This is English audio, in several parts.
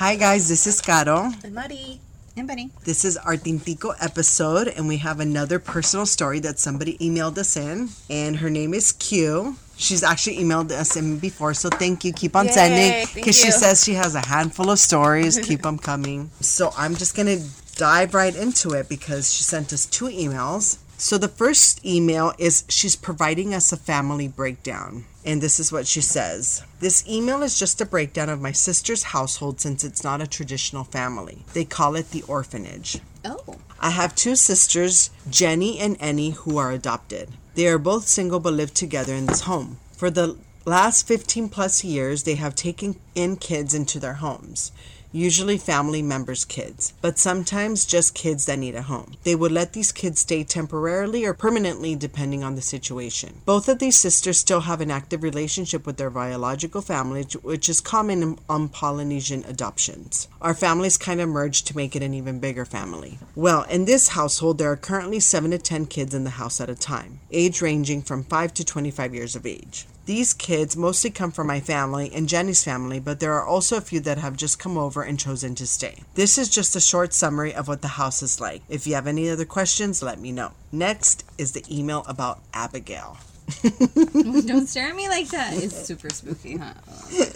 Hi guys, this is Caro. And Mari. And Bunny. This is our Tintico episode, and we have another personal story that somebody emailed us in, and her name is Q. She's actually emailed us in before, so thank you. Keep on Yay, sending thank because she says she has a handful of stories. Keep them coming. So I'm just gonna dive right into it because she sent us two emails. So the first email is she's providing us a family breakdown. And this is what she says. This email is just a breakdown of my sister's household since it's not a traditional family. They call it the orphanage. Oh. I have two sisters, Jenny and Annie, who are adopted. They are both single but live together in this home. For the last 15 plus years, they have taken in kids into their homes. Usually family members' kids, but sometimes just kids that need a home. They would let these kids stay temporarily or permanently depending on the situation. Both of these sisters still have an active relationship with their biological family, which is common on Polynesian adoptions. Our families kind of merged to make it an even bigger family. Well, in this household, there are currently 7 to 10 kids in the house at a time, age ranging from 5 to 25 years of age. These kids mostly come from my family and Jenny's family, but there are also a few that have just come over and chosen to stay. This is just a short summary of what the house is like. If you have any other questions, let me know. Next is the email about Abigail. Don't stare at me like that. It's super spooky, huh? Oh.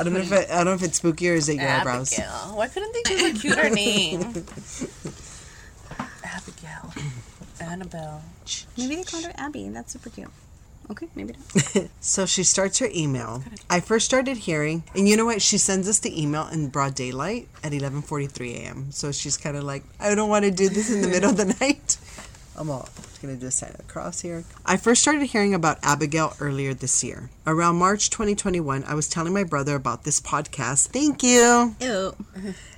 I don't know if it, I don't know if it's spooky or is it your eyebrows. Abigail. Why couldn't they give a cuter name? Abigail. Annabelle. Maybe they called her Abby. That's super cute. Okay, maybe not. So she starts her email. I first started hearing, and you know what? She sends us the email in broad daylight at 11:43 a.m. So she's kind of like, I don't want to do this in the middle of the night. I'm all just gonna just sign across here. I first started hearing about Abigail earlier this year. Around March 2021, I was telling my brother about this podcast. Thank you. Ew.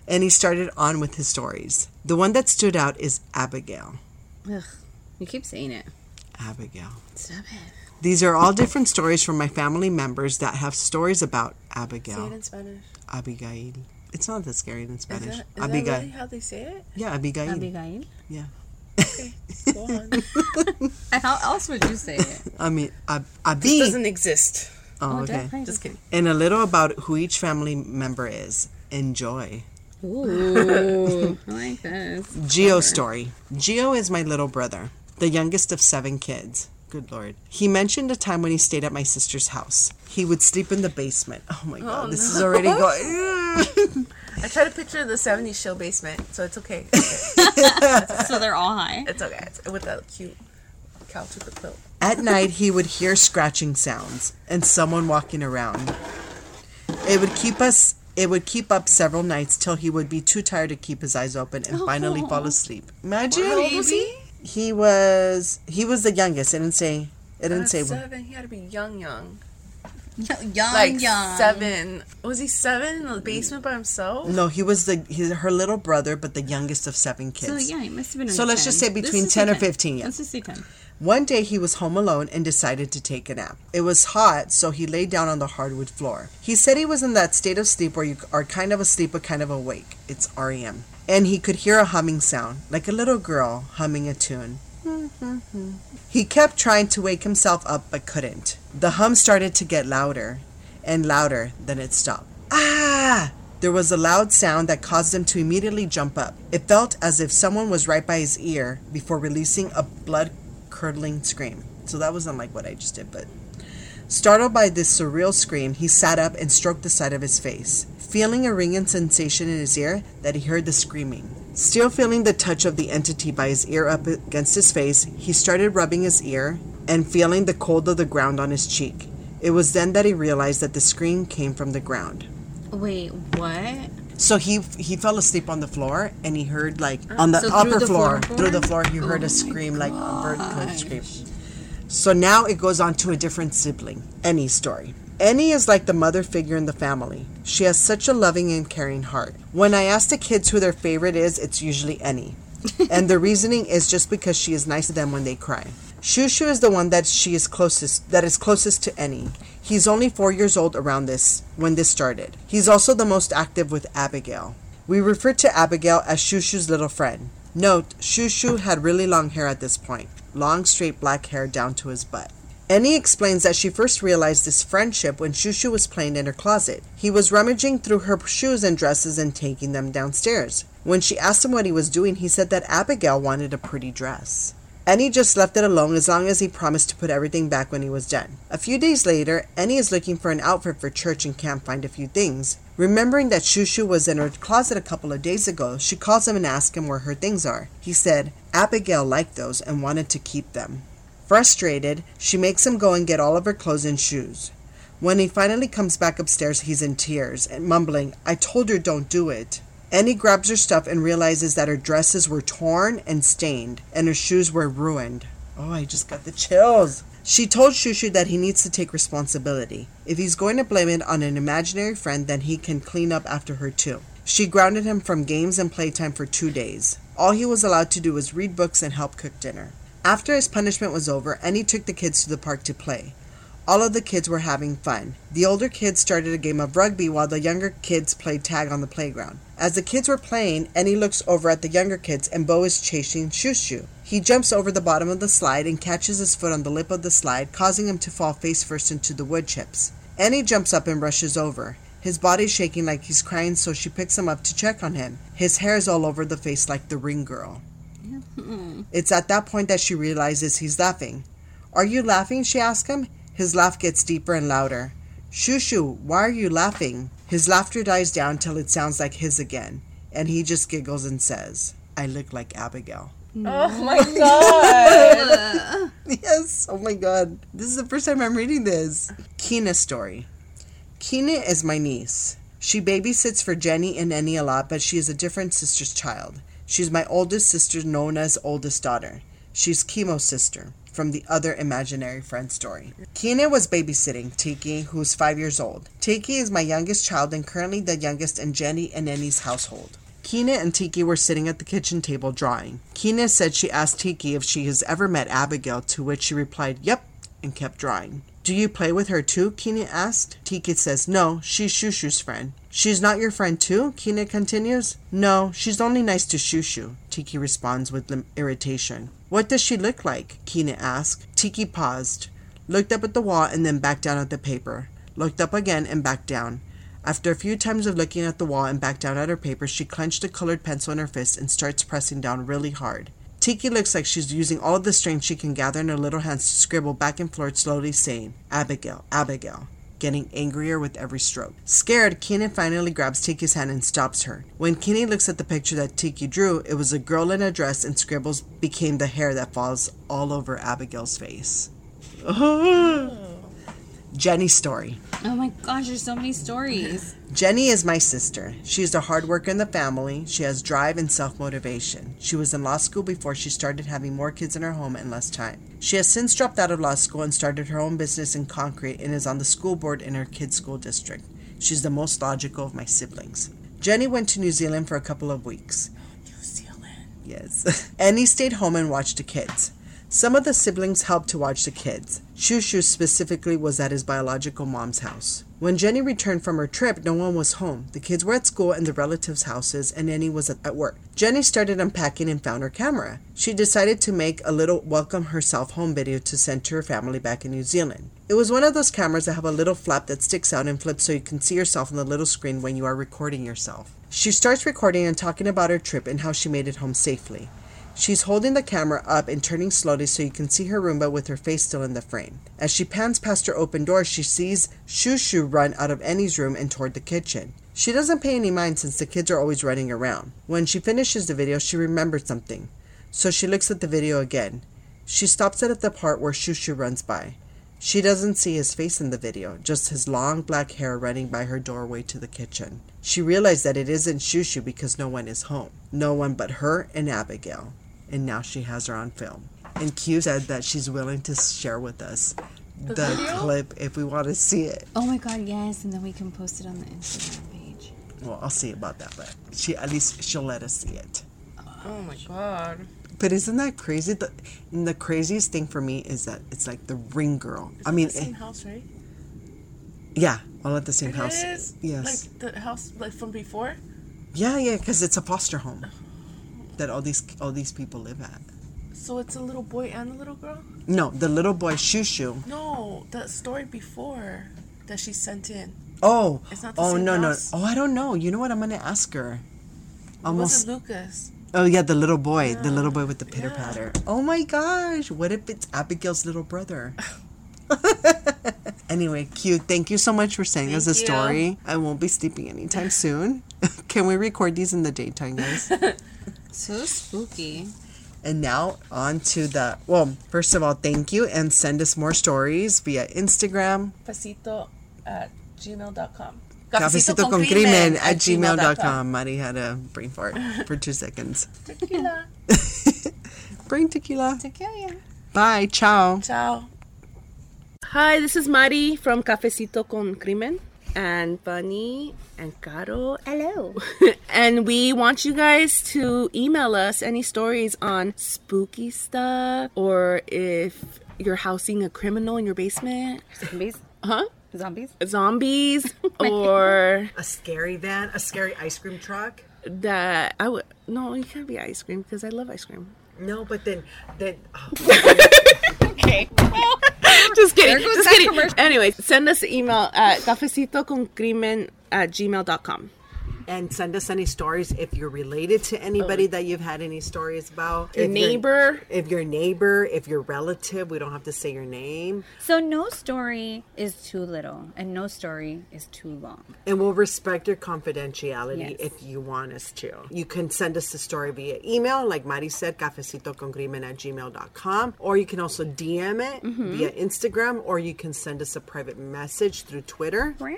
And he started on with his stories. The one that stood out is Abigail. Ugh. You keep saying it. Abigail. Stop it. These are all different stories from my family members that have stories about Say it Abigail. in Spanish. Abigail. It's not that scary in Is Spanish. that, is that Abigail. really how they say it? Yeah, Abigail. Abigail. Yeah. Okay, go on. How else would you say it? I mean, Ab- This Abi. doesn't exist. Oh, oh, okay. definitely. Just kidding. And a little about who each family member is. Enjoy. Ooh, I like this. Gio story. Gio is my little brother, the youngest of seven kids. Good lord. He mentioned a time when he stayed at my sister's house. He would sleep in the basement. Oh my god, Oh, this is oh, already going. I try to picture the 70s show basement, so it's okay. So they're all high. It's okay. It's with that cute couch with the quilt. At night, he would hear scratching sounds and someone walking around. It would keep us. It would keep up several nights till he would be too tired to keep his eyes open and finally fall asleep. Imagine How old was he? He was he was the youngest. It didn't say. It didn't At say. when- seven. He had to be young, young. Young, Like young. seven. Was he seven in the basement by himself? No, he was the he's her little brother, but the youngest of seven kids. So yeah, it must have been. So let's just say between 10 or say 15, yeah. Let's just say ten. One day he was home alone and decided to take a nap. It was hot, so he lay down on the hardwood floor. He said he was in that state of sleep where you are kind of asleep but kind of awake. It's REM. And he could hear a humming sound, like a little girl humming a tune. He kept trying to wake himself up but couldn't. The hum started to get louder and louder, then it stopped. Ah! There was a loud sound that caused him to immediately jump up. It felt as if someone was right by his ear before releasing a blood curdling scream. So that wasn't like what I just did, but. Startled by this surreal scream, he sat up and stroked the side of his face, feeling a ringing sensation in his ear that he heard the screaming. Still feeling the touch of the entity by his ear up against his face, he started rubbing his ear and feeling the cold of the ground on his cheek. It was then that he realized that the scream came from the ground. Wait, what? So he he fell asleep on the floor and he heard like uh, on the So upper the floor, floorboard? through the floor he heard Oh a scream like a bird could scream. So now it goes on to a different sibling, Annie's story. Annie is like the mother figure in the family. She has such a loving and caring heart. When I ask the kids who their favorite is, it's usually Annie. and the reasoning is just because she is nice to them when they cry. Shushu is the one that she is closest that is closest to Annie. He's only four years old around this when this started. He's also the most active with Abigail. We refer to Abigail as Shushu's little friend. Note, Shushu had really long hair at this point, long straight black hair down to his butt. Annie explains that she first realized this friendship when Shushu was playing in her closet. He was rummaging through her shoes and dresses and taking them downstairs. When she asked him what he was doing, he said that Abigail wanted a pretty dress. Annie just left it alone as long as he promised to put everything back when he was done. A few days later, Annie is looking for an outfit for church and can't find a few things. Remembering that Shushu was in her closet a couple of days ago, she calls him and asks him where her things are. He said Abigail liked those and wanted to keep them. Frustrated, she makes him go and get all of her clothes and shoes. When he finally comes back upstairs, he's in tears and mumbling, I told her don't do it. Annie grabs her stuff and realizes that her dresses were torn and stained, and her shoes were ruined. Oh, I just got the chills. She told Shushu that he needs to take responsibility. If he's going to blame it on an imaginary friend, then he can clean up after her too. She grounded him from games and playtime for two days. All he was allowed to do was read books and help cook dinner. After his punishment was over, Annie took the kids to the park to play. All of the kids were having fun. The older kids started a game of rugby while the younger kids played tag on the playground. As the kids were playing, Annie looks over at the younger kids and Bo is chasing Shushu. He jumps over the bottom of the slide and catches his foot on the lip of the slide, causing him to fall face first into the wood chips. Annie jumps up and rushes over. His body's shaking like he's crying, so she picks him up to check on him. His hair's all over the face like the ring girl. It's at that point that she realizes he's laughing. Are you laughing? she asks him. His laugh gets deeper and louder. Shushu, why are you laughing? His laughter dies down till it sounds like his again, and he just giggles and says, I look like Abigail. Oh my god. yes, oh my god. This is the first time I'm reading this. Kina story. Kina is my niece. She babysits for Jenny and Annie a lot, but she is a different sister's child. She's my oldest sister, known as oldest daughter. She's Kimo's sister from the other imaginary friend story. Kina was babysitting Tiki, who's five years old. Tiki is my youngest child and currently the youngest in Jenny and Annie's household. Kina and Tiki were sitting at the kitchen table drawing. Kina said she asked Tiki if she has ever met Abigail, to which she replied, Yep, and kept drawing. Do you play with her too? Kina asked. Tiki says, No, she's Shushu's friend. She's not your friend too? Kina continues. No, she's only nice to Shushu, Tiki responds with irritation. What does she look like? Kina asked. Tiki paused, looked up at the wall, and then back down at the paper. Looked up again and back down. After a few times of looking at the wall and back down at her paper, she clenched a colored pencil in her fist and starts pressing down really hard. Tiki looks like she's using all the strength she can gather in her little hands to scribble back and forth, slowly saying, Abigail, Abigail, getting angrier with every stroke. Scared, Keenan finally grabs Tiki's hand and stops her. When Keenan looks at the picture that Tiki drew, it was a girl in a dress and scribbles became the hair that falls all over Abigail's face. Jenny's story. Oh my gosh, there's so many stories. Jenny is my sister. She is a hard worker in the family. She has drive and self motivation. She was in law school before she started having more kids in her home and less time. She has since dropped out of law school and started her own business in concrete and is on the school board in her kids' school district. She's the most logical of my siblings. Jenny went to New Zealand for a couple of weeks. New Zealand. Yes. Annie stayed home and watched the kids. Some of the siblings helped to watch the kids. Shushu specifically was at his biological mom's house. When Jenny returned from her trip, no one was home. The kids were at school and the relatives' houses, and Annie was at work. Jenny started unpacking and found her camera. She decided to make a little welcome herself home video to send to her family back in New Zealand. It was one of those cameras that have a little flap that sticks out and flips so you can see yourself on the little screen when you are recording yourself. She starts recording and talking about her trip and how she made it home safely. She's holding the camera up and turning slowly so you can see her Roomba with her face still in the frame. As she pans past her open door, she sees Shushu run out of Annie's room and toward the kitchen. She doesn't pay any mind since the kids are always running around. When she finishes the video, she remembers something. So she looks at the video again. She stops it at the part where Shushu runs by. She doesn't see his face in the video, just his long black hair running by her doorway to the kitchen. She realizes that it isn't Shushu because no one is home. No one but her and Abigail. And now she has her on film. And Q said that she's willing to share with us the, video? clip if we want to see it. Oh my god, yes, and then we can post it on the Instagram page. Well, I'll see about that, but she at least she'll let us see it. Oh my god. But isn't that crazy? The and the craziest thing for me is that it's like the ring girl. I mean, the same eh, house, right? yeah, all at the same It house. is? Yes. Like the house like from before? Yeah, yeah, because it's a foster home that all these all these people live at. So it's a little boy and a little girl? No, the little boy Shushu. No, the story before that she sent in. Oh, It's not the oh no house? no. Oh, I don't know. You know what? I'm gonna ask her. Was Almost. it Lucas? Oh yeah, the little boy, the little boy with the pitter Yeah. patter. Oh my gosh, what if it's Abigail's little brother? anyway, cute. Thank you so much for saying us a story. I won't be sleeping anytime soon. Can we record these in the daytime, guys? So spooky. and now on to the well. First of all, thank you and send us more stories via Instagram, Cafecito at gmail.com. cafecito con crimen at gmail.com. Mari had a brain fart for two seconds. Tequila. Brain tequila. Tequila. Bye. Ciao. Ciao. Hi, this is Mari from Cafecito con Crimen and Bunny and Caro. Hello. and we want you guys to email us any stories on spooky stuff or if you're housing a criminal in your basement. Zombies. Huh? Zombies. Zombies or A scary van, a scary ice cream truck. that I would no, you can't be ice cream because I love ice cream. No, but then then oh, Okay. just kidding. Just kidding. Anyway, send us an email at cafecitoconcrimen at gmail.com. and send us any stories if you're related to anybody oh. that you've had any stories about. Your If you're- neighbor. if your neighbor, if your relative, we don't have to say your name, So no story is too little and no story is too long. and we'll respect your confidentiality Yes. if you want us to. You can send us the story via email, like Mari said, cafecitoconcrimen at gmail.com, or you can also DM it mm-hmm. via Instagram, or you can send us a private message through Twitter. Wow.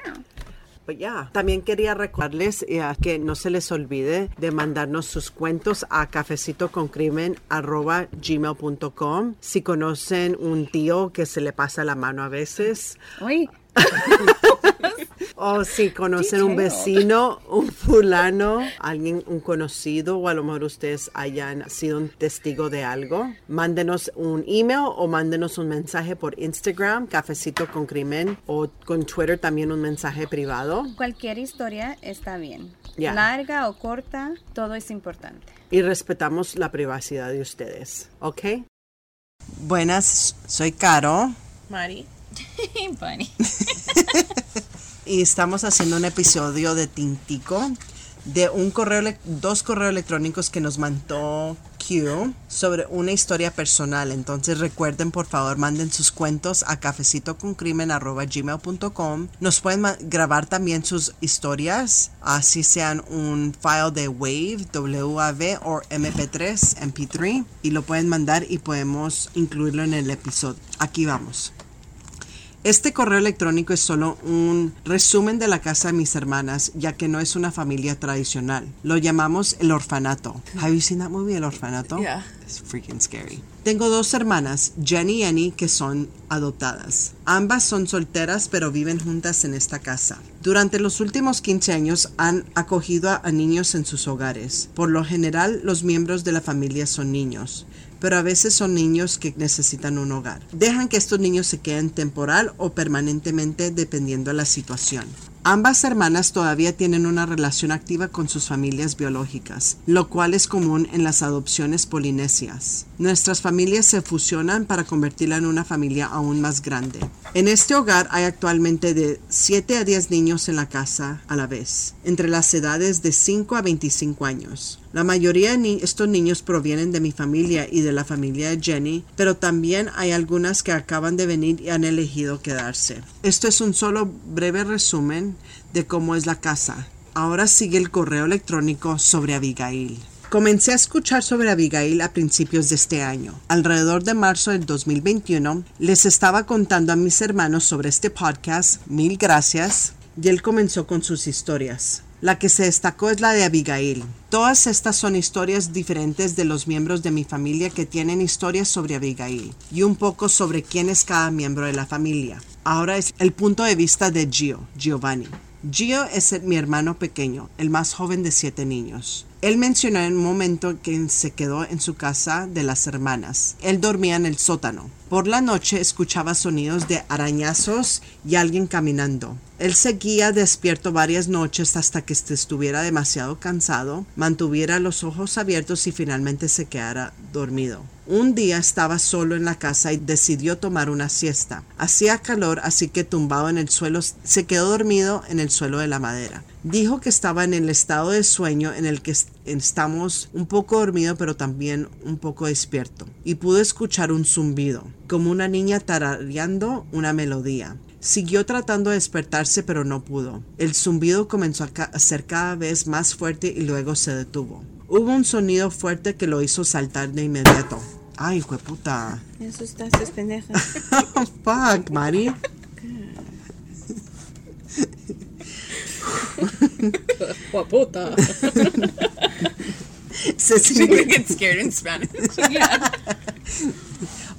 But yeah, también quería recordarles eh, que no se les olvide de mandarnos sus cuentos a cafecitoconcrimen@gmail.com. Si conocen un tío que se le pasa la mano a veces, Oye, o si conocen un vecino, un fulano, alguien, un conocido, o a lo mejor ustedes hayan sido un testigo de algo, mándenos un email o mándenos un mensaje por Instagram, Cafecito con Crimen, o con Twitter también un mensaje privado. cualquier historia está bien. Larga o corta, todo es importante. y respetamos la privacidad de ustedes, ¿ok? Buenas, soy Caro Mari. Bunny. y estamos haciendo un episodio de Tintico de un correo, dos correos electrónicos que nos mandó Q sobre una historia personal. Entonces recuerden, por favor, manden sus cuentos a cafecitoconcrimen.gmail.com. Nos pueden grabar también sus historias, así sean un file de WAV, WAV o MP3, MP3, y lo pueden mandar y podemos incluirlo en el episodio. Aquí vamos. Este correo electrónico es solo un resumen de la casa de mis hermanas, ya que no es una familia tradicional. Lo llamamos el orfanato. Have you seen that movie, El Orfanato? Yeah. It's freaking scary. Tengo dos hermanas, Jenny y Annie, que son adoptadas. Ambas son solteras, pero viven juntas en esta casa. Durante los últimos 15 años han acogido a, a niños en sus hogares. Por lo general, los miembros de la familia son niños pero a veces son niños que necesitan un hogar. Dejan que estos niños se queden temporal o permanentemente dependiendo de la situación. Ambas hermanas todavía tienen una relación activa con sus familias biológicas, lo cual es común en las adopciones polinesias. Nuestras familias se fusionan para convertirla en una familia aún más grande. En este hogar hay actualmente de 7 a 10 niños en la casa a la vez, entre las edades de 5 a 25 años. La mayoría de estos niños provienen de mi familia y de la familia de Jenny, pero también hay algunas que acaban de venir y han elegido quedarse. Esto es un solo breve resumen de cómo es la casa. Ahora sigue el correo electrónico sobre Abigail. Comencé a escuchar sobre Abigail a principios de este año. Alrededor de marzo del 2021, les estaba contando a mis hermanos sobre este podcast, mil gracias, y él comenzó con sus historias. La que se destacó es la de Abigail. Todas estas son historias diferentes de los miembros de mi familia que tienen historias sobre Abigail y un poco sobre quién es cada miembro de la familia. Ahora es el punto de vista de Gio, Giovanni. Gio es mi hermano pequeño, el más joven de siete niños. Él mencionó en un momento que se quedó en su casa de las hermanas. Él dormía en el sótano. Por la noche escuchaba sonidos de arañazos y alguien caminando. Él seguía despierto varias noches hasta que estuviera demasiado cansado, mantuviera los ojos abiertos y finalmente se quedara dormido. Un día estaba solo en la casa y decidió tomar una siesta. Hacía calor, así que tumbado en el suelo se quedó dormido en el suelo de la madera. Dijo que estaba en el estado de sueño en el que estamos un poco dormido pero también un poco despierto y pudo escuchar un zumbido, como una niña tarareando una melodía. Siguió tratando de despertarse pero no pudo. El zumbido comenzó a ser cada vez más fuerte y luego se detuvo. Hubo un sonido fuerte que lo hijo saltar de inmediato. Ay, hijo de puta. Me asustaste, pendeja. Fuck, Mari. puta. Se She would get scared in Spanish. yeah.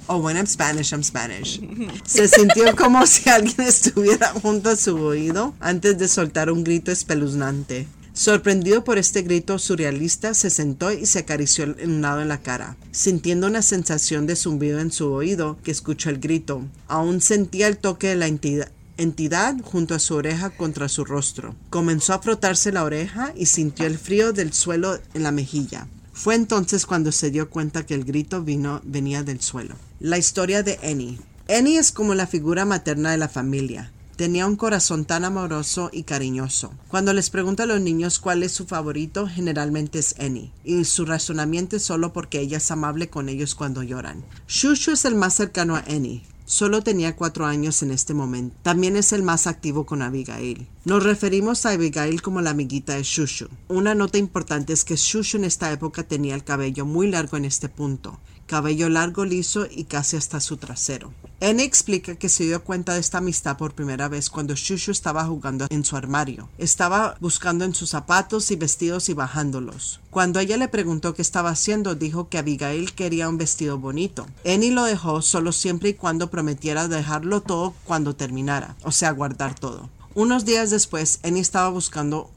Oh, when I'm Spanish, I'm Spanish. Se sintió como si alguien estuviera junto a su oído antes de soltar un grito espeluznante. Sorprendido por este grito surrealista, se sentó y se acarició un lado en la cara, sintiendo una sensación de zumbido en su oído que escuchó el grito. Aún sentía el toque de la entidad, entidad junto a su oreja contra su rostro. Comenzó a frotarse la oreja y sintió el frío del suelo en la mejilla. Fue entonces cuando se dio cuenta que el grito vino, venía del suelo. La historia de Annie. Annie es como la figura materna de la familia. Tenía un corazón tan amoroso y cariñoso. Cuando les pregunto a los niños cuál es su favorito, generalmente es Annie, y su razonamiento es solo porque ella es amable con ellos cuando lloran. Shushu es el más cercano a Annie. Solo tenía cuatro años en este momento. También es el más activo con Abigail. Nos referimos a Abigail como la amiguita de Shushu. Una nota importante es que Shushu en esta época tenía el cabello muy largo en este punto cabello largo, liso y casi hasta su trasero. N explica que se dio cuenta de esta amistad por primera vez cuando Shushu estaba jugando en su armario. Estaba buscando en sus zapatos y vestidos y bajándolos. Cuando ella le preguntó qué estaba haciendo, dijo que Abigail quería un vestido bonito. Annie lo dejó solo siempre y cuando prometiera dejarlo todo cuando terminara, o sea, guardar todo. Unos días después, Annie estaba buscando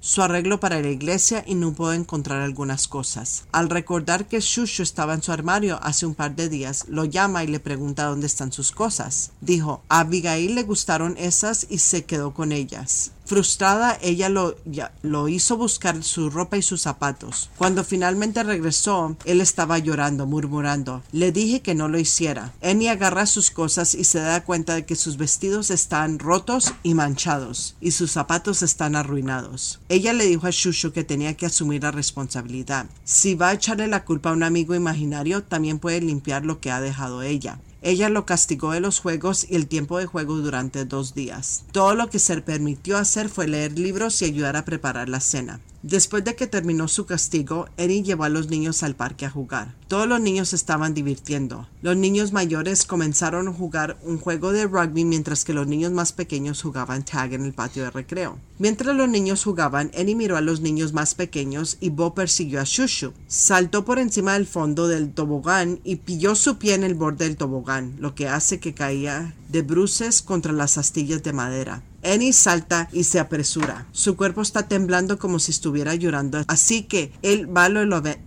su arreglo para la iglesia y no pudo encontrar algunas cosas. Al recordar que Shushu estaba en su armario hace un par de días, lo llama y le pregunta dónde están sus cosas. Dijo, a Abigail le gustaron esas y se quedó con ellas. Frustrada, ella lo, hizo buscar su ropa y sus zapatos. Cuando finalmente regresó, él estaba llorando, murmurando. Le dije que no lo hiciera. Annie agarra sus cosas y se da cuenta de que sus vestidos están rotos y manchados, y sus zapatos están arruinados. Ella le dijo a Shushu que tenía que asumir la responsabilidad. Si va a echarle la culpa a un amigo imaginario, también puede limpiar lo que ha dejado ella. Ella lo castigó de los juegos y el tiempo de juego durante dos días. Todo lo que se permitió hacer fue leer libros y ayudar a preparar la cena. Después de que terminó su castigo, Eddie llevó a los niños al parque a jugar. Todos los niños estaban divirtiendo. Los niños mayores comenzaron a jugar un juego de rugby mientras que los niños más pequeños jugaban tag en el patio de recreo. Mientras los niños jugaban, Eddie miró a los niños más pequeños y Bo persiguió a Shushu. Saltó por encima del fondo del tobogán y pilló su pie en el borde del tobogán, lo que hace que caía de bruces contra las astillas de madera. Annie salta y se apresura. Su cuerpo está temblando como si estuviera llorando, así que él va lo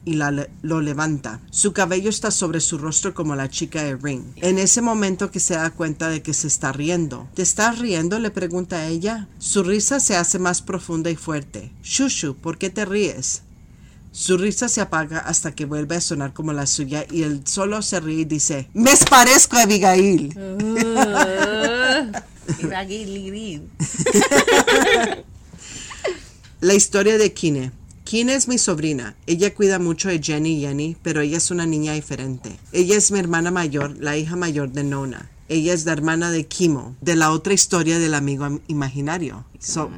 y lo levanta. Su cabello está sobre su rostro como la chica de Ring. En ese momento que se da cuenta de que se está riendo. ¿Te estás riendo? le pregunta ella. Su risa se hace más profunda y fuerte. Shushu, ¿por qué te ríes? Su risa se apaga hasta que vuelve a sonar como la suya y él solo se ríe y dice, me parezco a Abigail. la historia de Kine. Kine es mi sobrina. Ella cuida mucho de Jenny y Jenny, pero ella es una niña diferente. Ella es mi hermana mayor, la hija mayor de Nona. Ella es la hermana de Kimo, de la otra historia del amigo imaginario.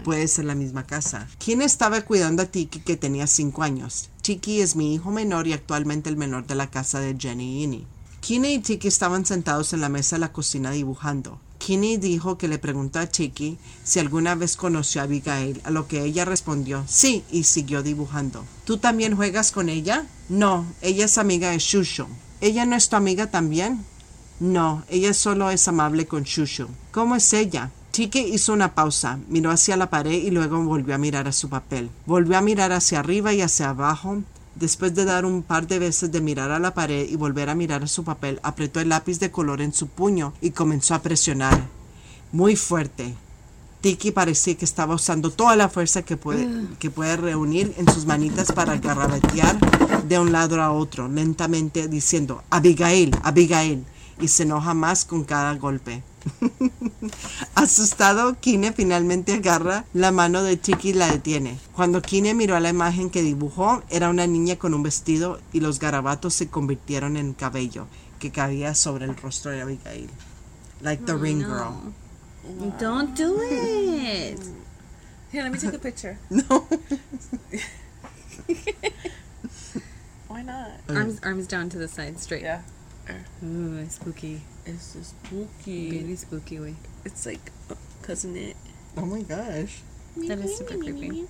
puede ser la misma casa. ¿Quién estaba cuidando a Tiki que tenía cinco años? Tiki es mi hijo menor y actualmente el menor de la casa de Jenny y Jenny. Kine y Tiki estaban sentados en la mesa de la cocina dibujando. Kinney dijo que le preguntó a Tiki si alguna vez conoció a Abigail, a lo que ella respondió sí y siguió dibujando. ¿Tú también juegas con ella? No, ella es amiga de Shushu. ¿Ella no es tu amiga también? No, ella solo es amable con Shushu. ¿Cómo es ella? Tiki hizo una pausa, miró hacia la pared y luego volvió a mirar a su papel. Volvió a mirar hacia arriba y hacia abajo. Después de dar un par de veces de mirar a la pared y volver a mirar a su papel, apretó el lápiz de color en su puño y comenzó a presionar. Muy fuerte. Tiki parecía que estaba usando toda la fuerza que puede, que puede reunir en sus manitas para garrabetear de un lado a otro, lentamente diciendo, Abigail, Abigail, y se enoja más con cada golpe. Asustado, Kine finalmente agarra la mano de Tiki y la detiene. Cuando Kine miró a la imagen que dibujó, era una niña con un vestido y los garabatos se convirtieron en cabello que cabía sobre el rostro de Abigail. Like the ring girl. Don't do it. Here, let me take a picture. No. Why not? Arms, arms down to the side, straight. Yeah. Ooh, spooky. It's just spooky. Really spooky way. It's like, uh, cousin it. Oh my gosh. That is super creepy.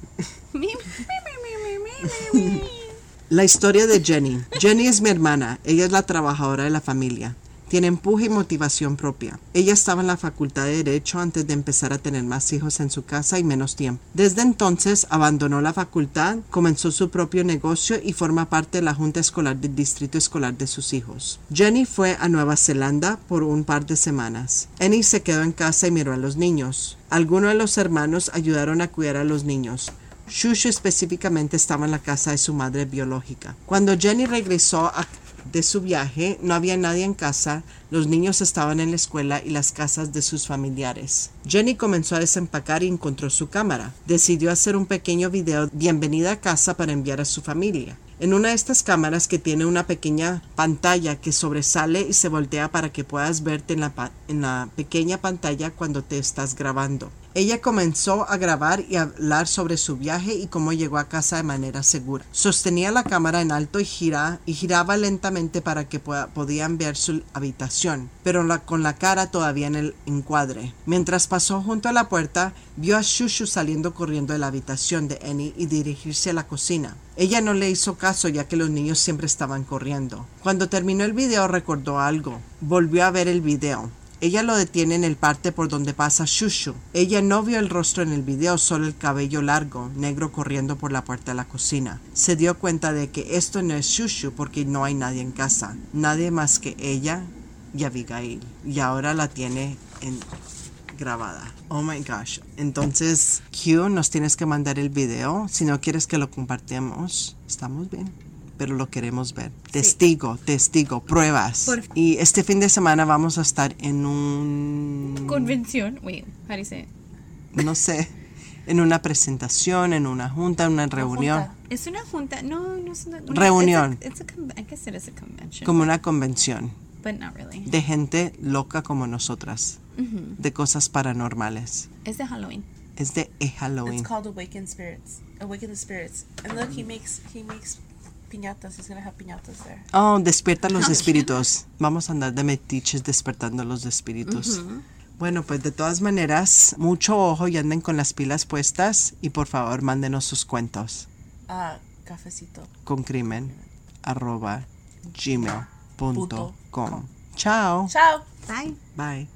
La historia de Jenny. Jenny es mi hermana. Ella es la trabajadora de la familia. Tiene empuje y motivación propia. Ella estaba en la facultad de Derecho antes de empezar a tener más hijos en su casa y menos tiempo. Desde entonces abandonó la facultad, comenzó su propio negocio y forma parte de la junta escolar del distrito escolar de sus hijos. Jenny fue a Nueva Zelanda por un par de semanas. Annie se quedó en casa y miró a los niños. Algunos de los hermanos ayudaron a cuidar a los niños. Shushu específicamente estaba en la casa de su madre biológica. Cuando Jenny regresó a- de su viaje, no había nadie en casa, los niños estaban en la escuela y las casas de sus familiares. Jenny comenzó a desempacar y encontró su cámara. Decidió hacer un pequeño video bienvenida a casa para enviar a su familia. En una de estas cámaras que tiene una pequeña pantalla que sobresale y se voltea para que puedas verte en la, en la pequeña pantalla cuando te estás grabando. Ella comenzó a grabar y hablar sobre su viaje y cómo llegó a casa de manera segura. Sostenía la cámara en alto y, gira, y giraba lentamente para que podían ver su habitación, pero con la cara todavía en el encuadre. Mientras pasó junto a la puerta, vio a Shushu saliendo corriendo de la habitación de Annie y dirigirse a la cocina. Ella no le hizo caso ya que los niños siempre estaban corriendo. Cuando terminó el video recordó algo. Volvió a ver el video. Ella lo detiene en el parte por donde pasa Shushu. Ella no vio el rostro en el video, solo el cabello largo, negro corriendo por la puerta de la cocina. Se dio cuenta de que esto no es Shushu porque no hay nadie en casa. Nadie más que ella y Abigail. Y ahora la tiene en grabada. Oh my gosh. Entonces, Q, nos tienes que mandar el video. Si no quieres que lo compartamos, estamos bien. Pero lo queremos ver. Testigo, testigo, pruebas. Por- Y este fin de semana vamos a estar en un. Convención. Wait, how do you say it? No sé. En una presentación, en una junta, en una reunión. junta. Es una junta. No, no es una una- Reunión. It's a, it's a con- I guess it is a convention. Como una convención but not really. de gente loca como nosotras. De cosas paranormales. Es de Halloween. Es de eh, Halloween. It's called Awaken Spirits. Awaken the Spirits. And look, he makes he makes piñatas. He's gonna have piñatas there. Oh, despierta los espíritus. Vamos a andar de metiches despertando los espíritus. Bueno, pues de todas maneras, mucho ojo y anden con las pilas puestas y por favor mándenos sus cuentos Ah, cafecito. con crimen arroba gmail punto Punto com. Chao. Ciao. Bye. Bye.